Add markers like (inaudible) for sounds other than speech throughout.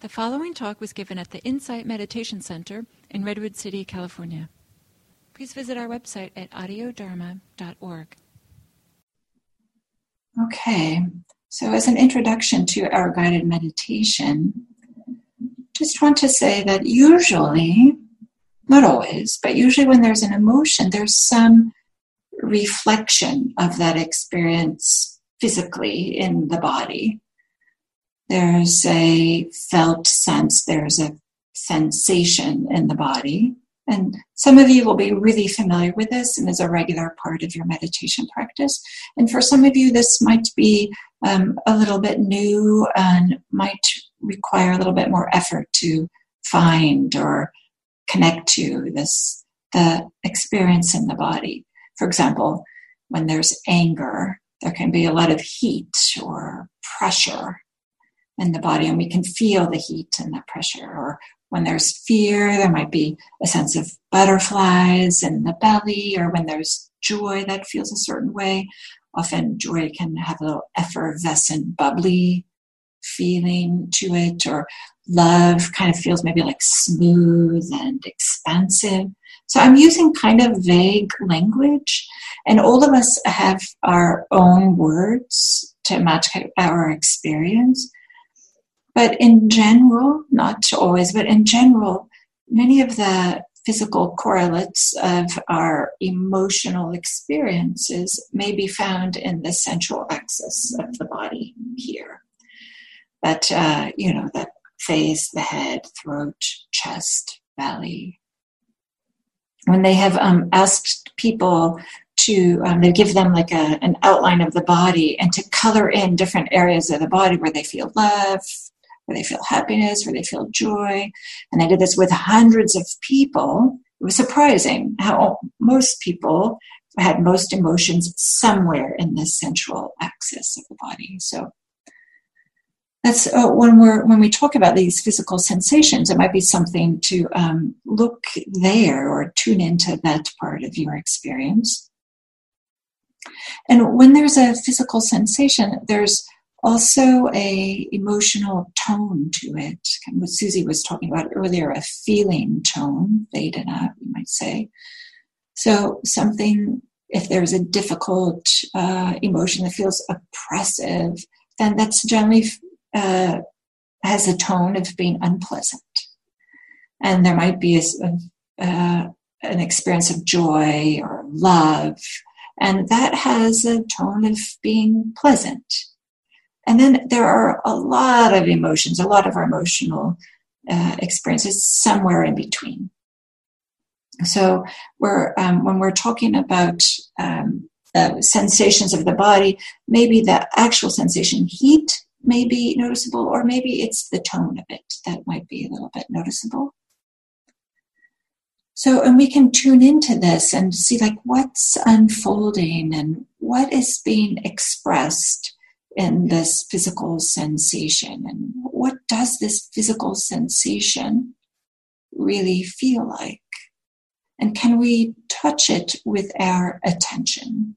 The following talk was given at the Insight Meditation Center in Redwood City, California. Please visit our website at audiodharma.org. Okay, so as an introduction to our guided meditation, just want to say that usually, not always, but usually when there's an emotion, there's some reflection of that experience physically in the body there's a felt sense, there's a sensation in the body. And some of you will be really familiar with this and is a regular part of your meditation practice. And for some of you, this might be um, a little bit new and might require a little bit more effort to find or connect to this the experience in the body. For example, when there's anger, there can be a lot of heat or pressure in the body and we can feel the heat and the pressure. Or when there's fear there might be a sense of butterflies in the belly or when there's joy that feels a certain way. Often joy can have a little effervescent bubbly feeling to it or love kind of feels maybe like smooth and expansive. So i'm using kind of vague language and all of us have our own words to match our experience but in general, not always, but in general, many of the physical correlates of our emotional experiences may be found in the central axis of the body here. That, uh, you know, that face, the head, throat, chest, belly. When they have um, asked people to um, they give them like a, an outline of the body and to color in different areas of the body where they feel love where they feel happiness, where they feel joy. And I did this with hundreds of people. It was surprising how most people had most emotions somewhere in this central axis of the body. So that's uh, when we're when we talk about these physical sensations, it might be something to um, look there or tune into that part of your experience. And when there's a physical sensation, there's also a emotional tone to it. What susie was talking about earlier a feeling tone vedana you might say. So something if there's a difficult uh, emotion that feels oppressive then that's generally uh, has a tone of being unpleasant. And there might be a, uh, an experience of joy or love and that has a tone of being pleasant and then there are a lot of emotions, a lot of our emotional uh, experiences somewhere in between. So we're, um, when we're talking about um, sensations of the body, maybe the actual sensation heat may be noticeable, or maybe it's the tone of it that might be a little bit noticeable. So, and we can tune into this and see like what's unfolding and what is being expressed in this physical sensation? And what does this physical sensation really feel like? And can we touch it with our attention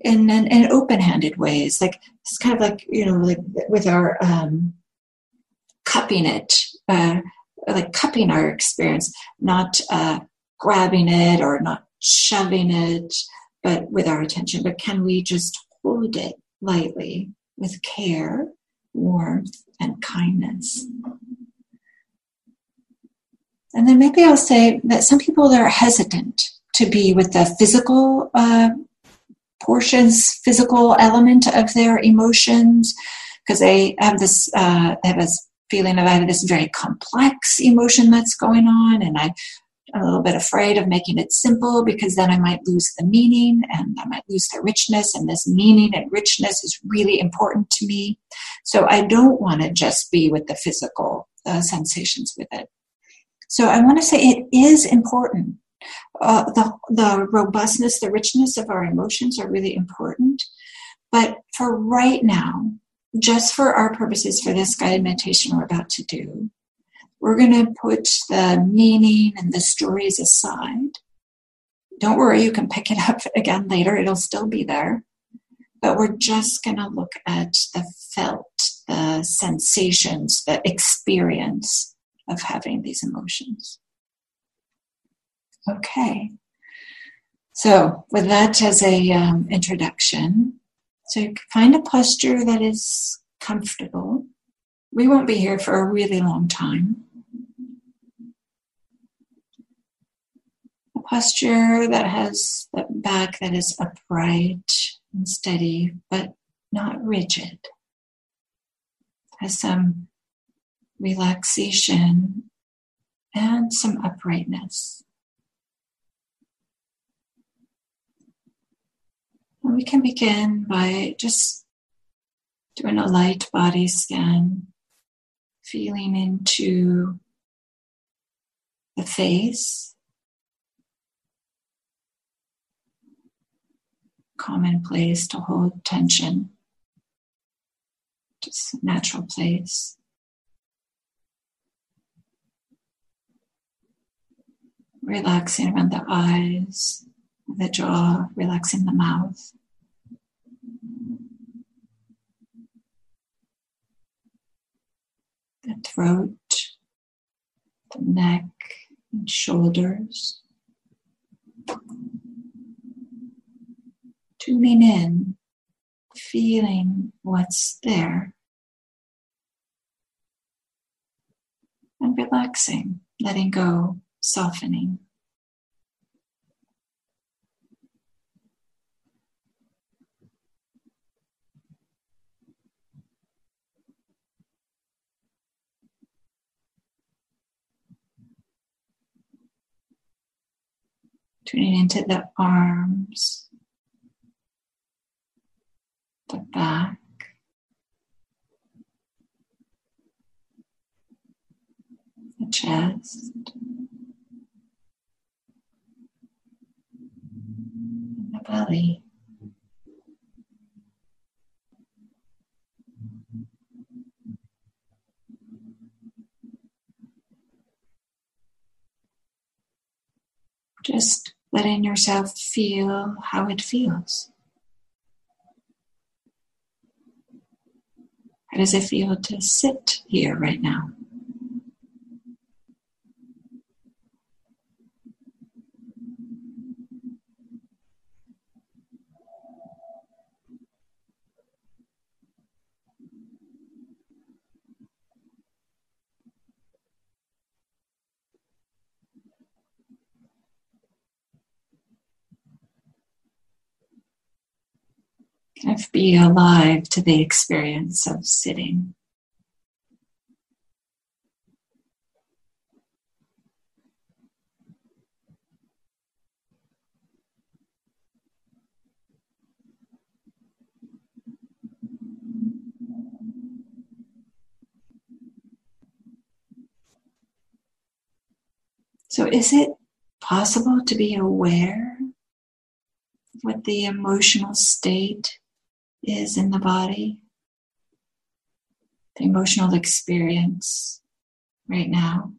in an, in open-handed ways? Like it's kind of like you know like with our um, cupping it uh, like cupping our experience not uh, grabbing it or not shoving it but with our attention. But can we just hold it lightly with care, warmth, and kindness. And then maybe I'll say that some people are hesitant to be with the physical uh, portions, physical element of their emotions, because they have this uh, they have this feeling of I have this very complex emotion that's going on, and I a little bit afraid of making it simple because then I might lose the meaning and I might lose the richness. And this meaning and richness is really important to me. So I don't want to just be with the physical uh, sensations with it. So I want to say it is important. Uh, the, the robustness, the richness of our emotions are really important. But for right now, just for our purposes for this guided meditation we're about to do, we're going to put the meaning and the stories aside. Don't worry, you can pick it up (laughs) again later, it'll still be there. but we're just going to look at the felt, the sensations, the experience of having these emotions. Okay. So, with that as a um, introduction, so find a posture that is comfortable. We won't be here for a really long time. Posture that has the back that is upright and steady, but not rigid. Has some relaxation and some uprightness. And we can begin by just doing a light body scan, feeling into the face, common place to hold tension, just a natural place. Relaxing around the eyes, the jaw, relaxing the mouth. The throat, the neck, and shoulders. Tuning in, feeling what's there, and relaxing, letting go, softening. Tuning into the arms, the back, the chest, the belly. Just letting yourself feel how it feels. How does it feel to sit here right now? Of be alive to the experience of sitting. So, is it possible to be aware of what the emotional state is in the body, the emotional experience right now.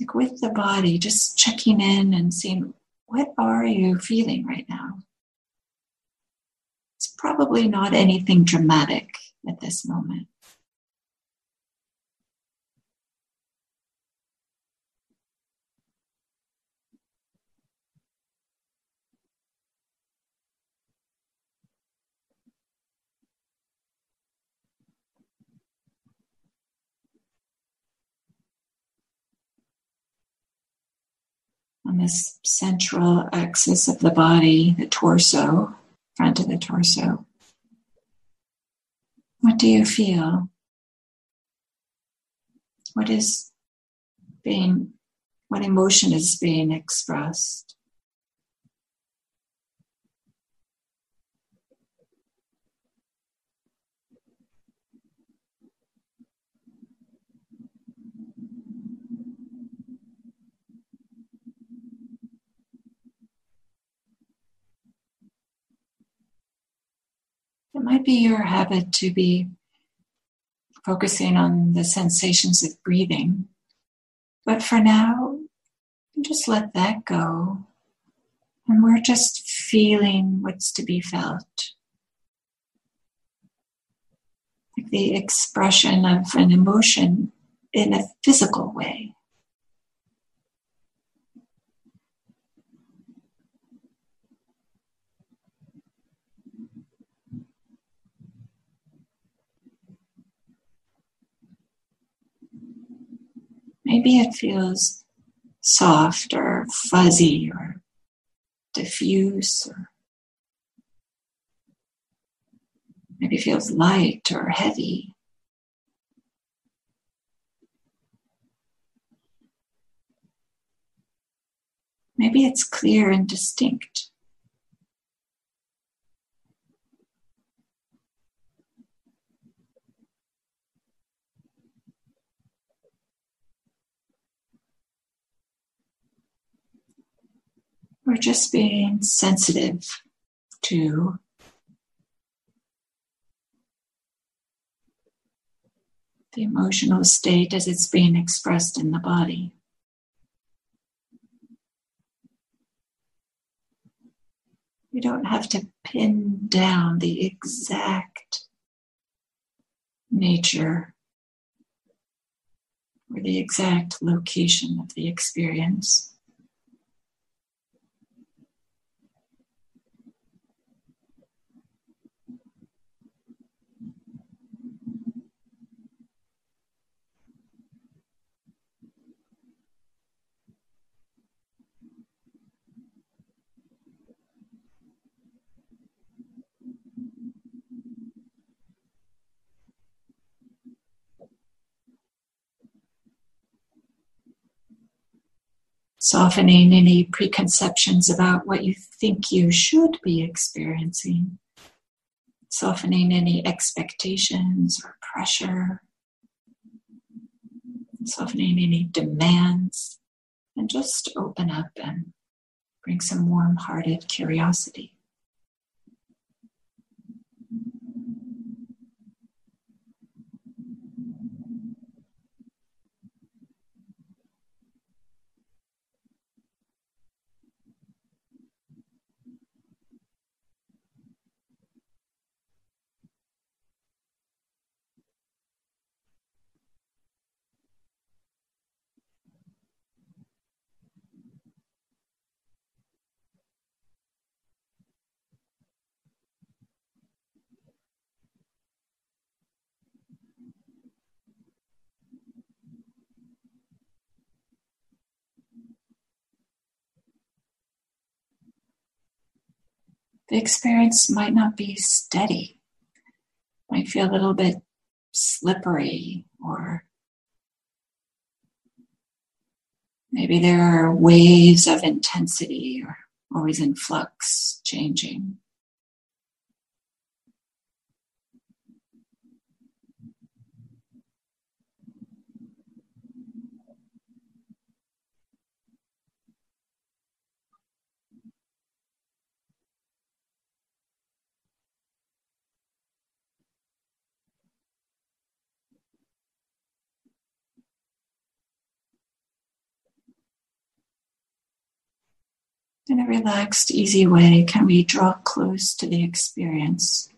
Like with the body, just checking in and seeing what are you feeling right now? It's probably not anything dramatic at this moment. On this central axis of the body, the torso, front of the torso. What do you feel? What is being, what emotion is being expressed? It might be your habit to be focusing on the sensations of breathing. But for now, just let that go And we're just feeling what's to be felt. Like the expression of an emotion in a physical way. Maybe it feels soft or fuzzy or diffuse or maybe feels light or heavy. Maybe it's clear and distinct. We're just being sensitive to the emotional state as it's being expressed in the body. We don't have to pin down the exact nature or the exact location of the experience. Softening any preconceptions about what you think you should be experiencing, softening any expectations or pressure, softening any demands, and just open up and bring some warm hearted curiosity. The experience might not be steady, might feel a little bit slippery, or maybe there are waves of intensity or always in flux, changing. In a relaxed, easy way, can we draw close to the experience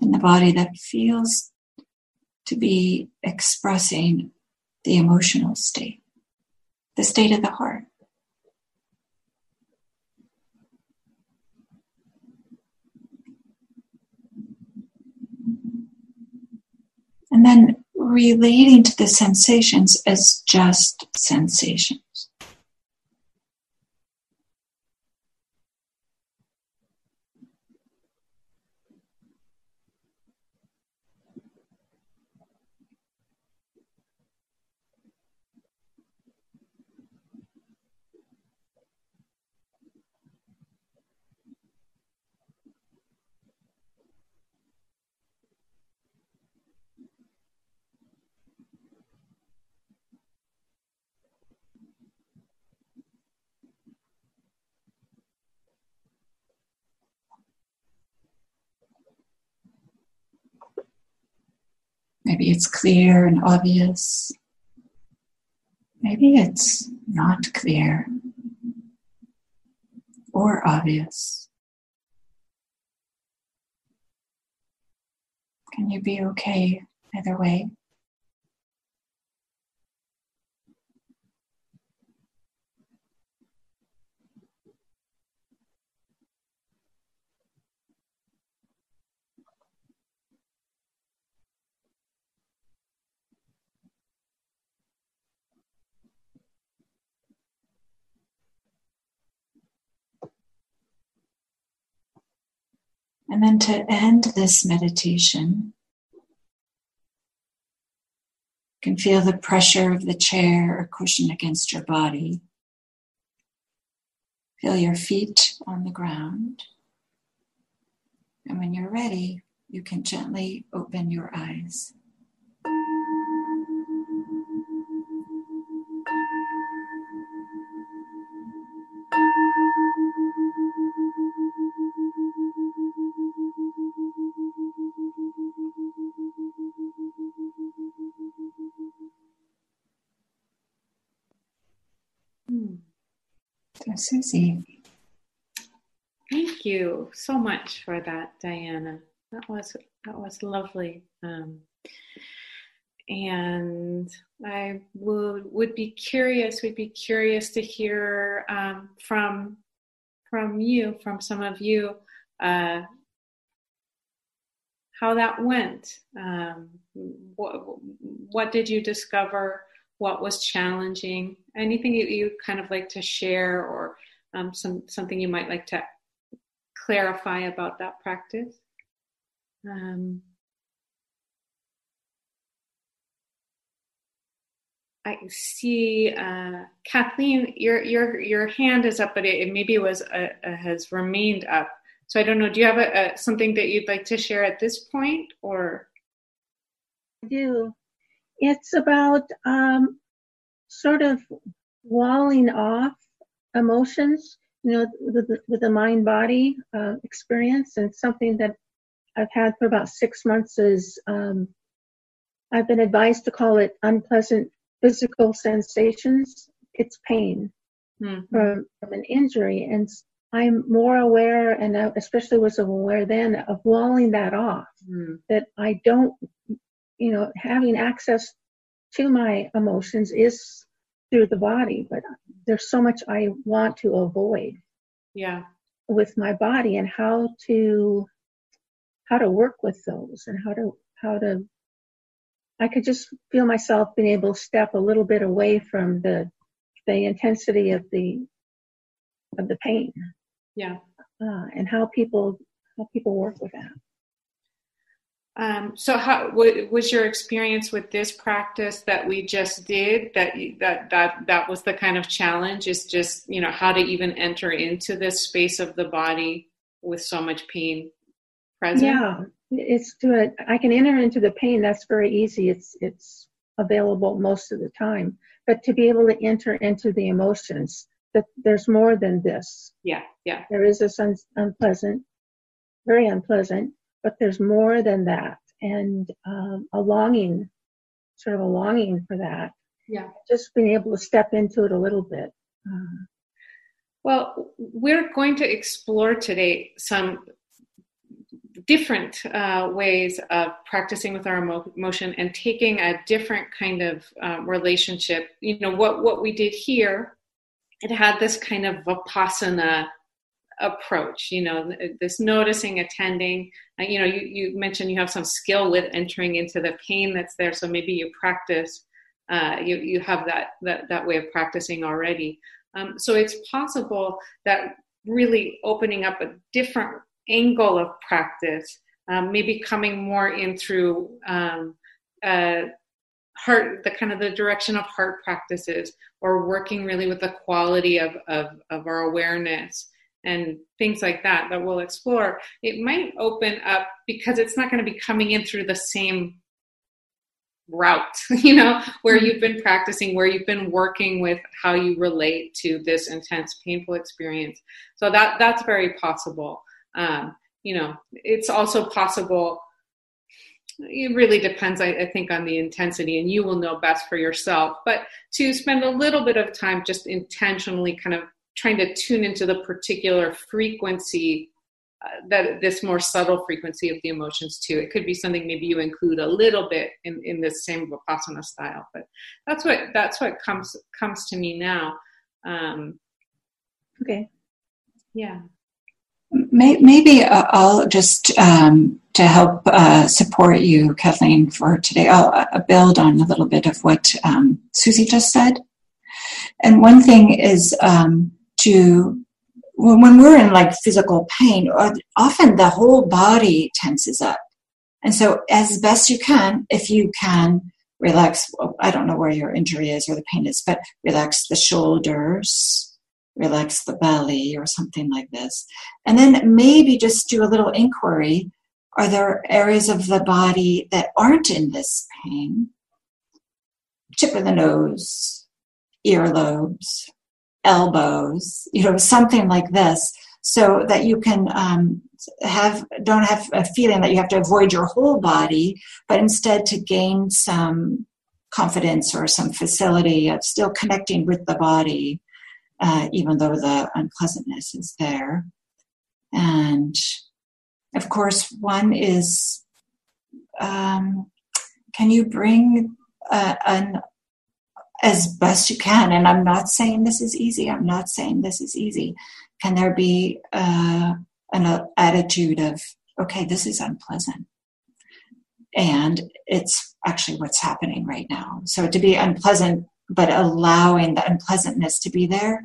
in the body that feels to be expressing the emotional state, the state of the heart? And then relating to the sensations as just sensations. Maybe it's clear and obvious. Maybe it's not clear or obvious. Can you be okay either way? And then to end this meditation, you can feel the pressure of the chair or cushion against your body. Feel your feet on the ground. And when you're ready, you can gently open your eyes. Susie. Thank you so much for that, Diana. That was that was lovely. Um, and I would would be curious. We'd be curious to hear um, from from you, from some of you, uh, how that went. Um, what what did you discover? What was challenging anything you, you kind of like to share or um, some something you might like to clarify about that practice um, I see uh, Kathleen, your your your hand is up, but it, it maybe was uh, uh, has remained up. So I don't know. Do you have a, a, something that you'd like to share at this point, or? I do. It's about um, sort of walling off emotions, you know, with the, with the mind body uh, experience. And something that I've had for about six months is um, I've been advised to call it unpleasant physical sensations. It's pain mm-hmm. from, from an injury. And I'm more aware, and I especially was aware then, of walling that off. Mm. That I don't you know, having access to my emotions is through the body, but there's so much I want to avoid. Yeah. With my body and how to how to work with those and how to how to I could just feel myself being able to step a little bit away from the the intensity of the of the pain. Yeah. Uh, and how people how people work with that. Um, so, how what was your experience with this practice that we just did? That that that that was the kind of challenge. Is just you know how to even enter into this space of the body with so much pain present. Yeah, it's to I can enter into the pain. That's very easy. It's it's available most of the time. But to be able to enter into the emotions, that there's more than this. Yeah, yeah. There is this un- unpleasant, very unpleasant but there's more than that. And um, a longing sort of a longing for that. Yeah. Just being able to step into it a little bit. Uh, well we're going to explore today some different uh, ways of practicing with our emotion and taking a different kind of um, relationship. You know what what we did here it had this kind of vipassana approach you know this noticing attending uh, you know you, you mentioned you have some skill with entering into the pain that's there so maybe you practice uh, you, you have that, that that way of practicing already. Um, so it's possible that really opening up a different angle of practice um, maybe coming more in through um, uh, heart the kind of the direction of heart practices or working really with the quality of, of, of our awareness and things like that that we'll explore, it might open up because it's not going to be coming in through the same route, (laughs) you know, where you've been practicing, where you've been working with how you relate to this intense, painful experience. So that that's very possible. Um, you know, it's also possible. It really depends, I, I think, on the intensity, and you will know best for yourself. But to spend a little bit of time just intentionally kind of trying to tune into the particular frequency uh, that this more subtle frequency of the emotions too. It could be something maybe you include a little bit in, in this same vipassana style, but that's what that's what comes comes to me now. Um, okay. Yeah. Maybe uh, I'll just um, to help uh, support you, Kathleen, for today. I'll uh, build on a little bit of what um, Susie just said. And one thing is um, to when we're in like physical pain, often the whole body tenses up. And so, as best you can, if you can relax, I don't know where your injury is or the pain is, but relax the shoulders, relax the belly, or something like this. And then maybe just do a little inquiry are there areas of the body that aren't in this pain? Tip of the nose, earlobes, elbows, you know, something like this, so that you can um, have don't have a feeling that you have to avoid your whole body, but instead to gain some confidence or some facility of still connecting with the body, uh, even though the unpleasantness is there. And of course, one is um, can you bring uh, an as best you can. And I'm not saying this is easy. I'm not saying this is easy. Can there be uh, an uh, attitude of, okay, this is unpleasant? And it's actually what's happening right now. So to be unpleasant, but allowing the unpleasantness to be there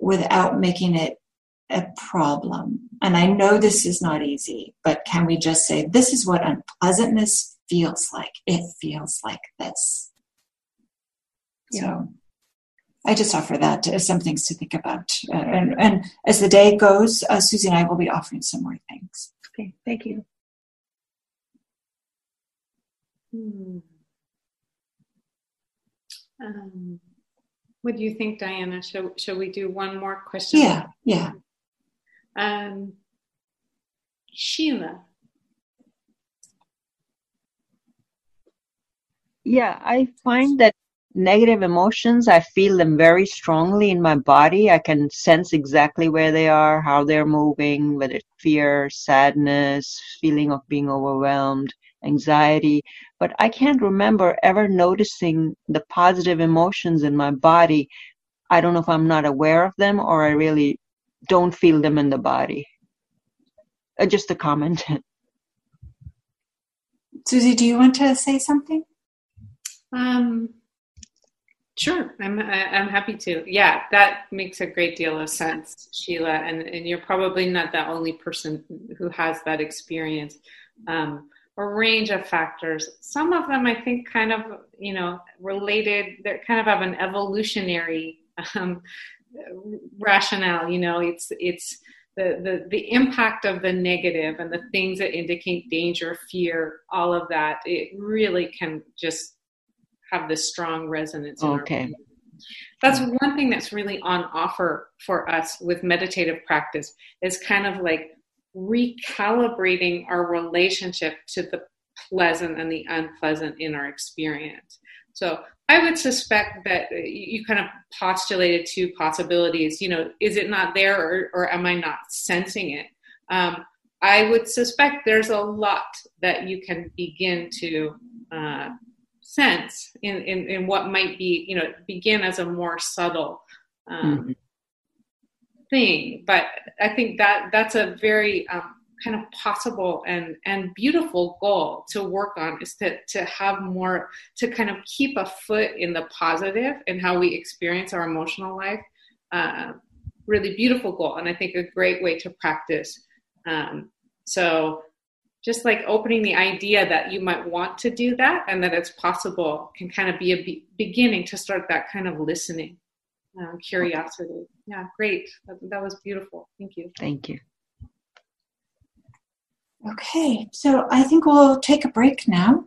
without making it a problem. And I know this is not easy, but can we just say, this is what unpleasantness feels like? It feels like this so I just offer that as some things to think about. Uh, and, and, as the day goes, uh, Susie and I will be offering some more things. Okay, thank you. Hmm. Um, what do you think, Diana? Shall, shall we do one more question? Yeah, yeah. Um, Sheila. Yeah, I find that negative emotions, I feel them very strongly in my body. I can sense exactly where they are, how they're moving, whether it's fear, sadness, feeling of being overwhelmed, anxiety. But I can't remember ever noticing the positive emotions in my body. I don't know if I'm not aware of them or I really don't feel them in the body. Uh, just a comment. (laughs) Susie, do you want to say something? Um, Sure, I'm I'm happy to. Yeah, that makes a great deal of sense, Sheila, and and you're probably not the only person who has that experience. Um, a range of factors. Some of them, I think, kind of you know related. They kind of have an evolutionary um, rationale. You know, it's it's the, the the impact of the negative and the things that indicate danger, fear, all of that. It really can just have this strong resonance. okay. That's one thing that's really on offer for us with meditative practice is kind of like recalibrating our relationship to the pleasant and the unpleasant in our experience. So I would suspect that you kind of postulated two possibilities. You know, is it not there or, or am I not sensing it? Um, I would suspect there's a lot that you can begin to uh, sense in, in, in what might be, you know, begin as a more subtle um, mm-hmm. thing. But I think that that's a very um, kind of possible and, and beautiful goal to work on is to, to have more, to kind of keep a foot in the and how we experience our emotional life. Uh, really beautiful goal. And I think a great way to practice. Um, so just like opening the idea that you might want to do that and that it's possible can kind of be a be- beginning to start that kind of listening um, curiosity. Yeah great. That, that was beautiful. Thank you. Thank you. Okay so i think we'll take a break now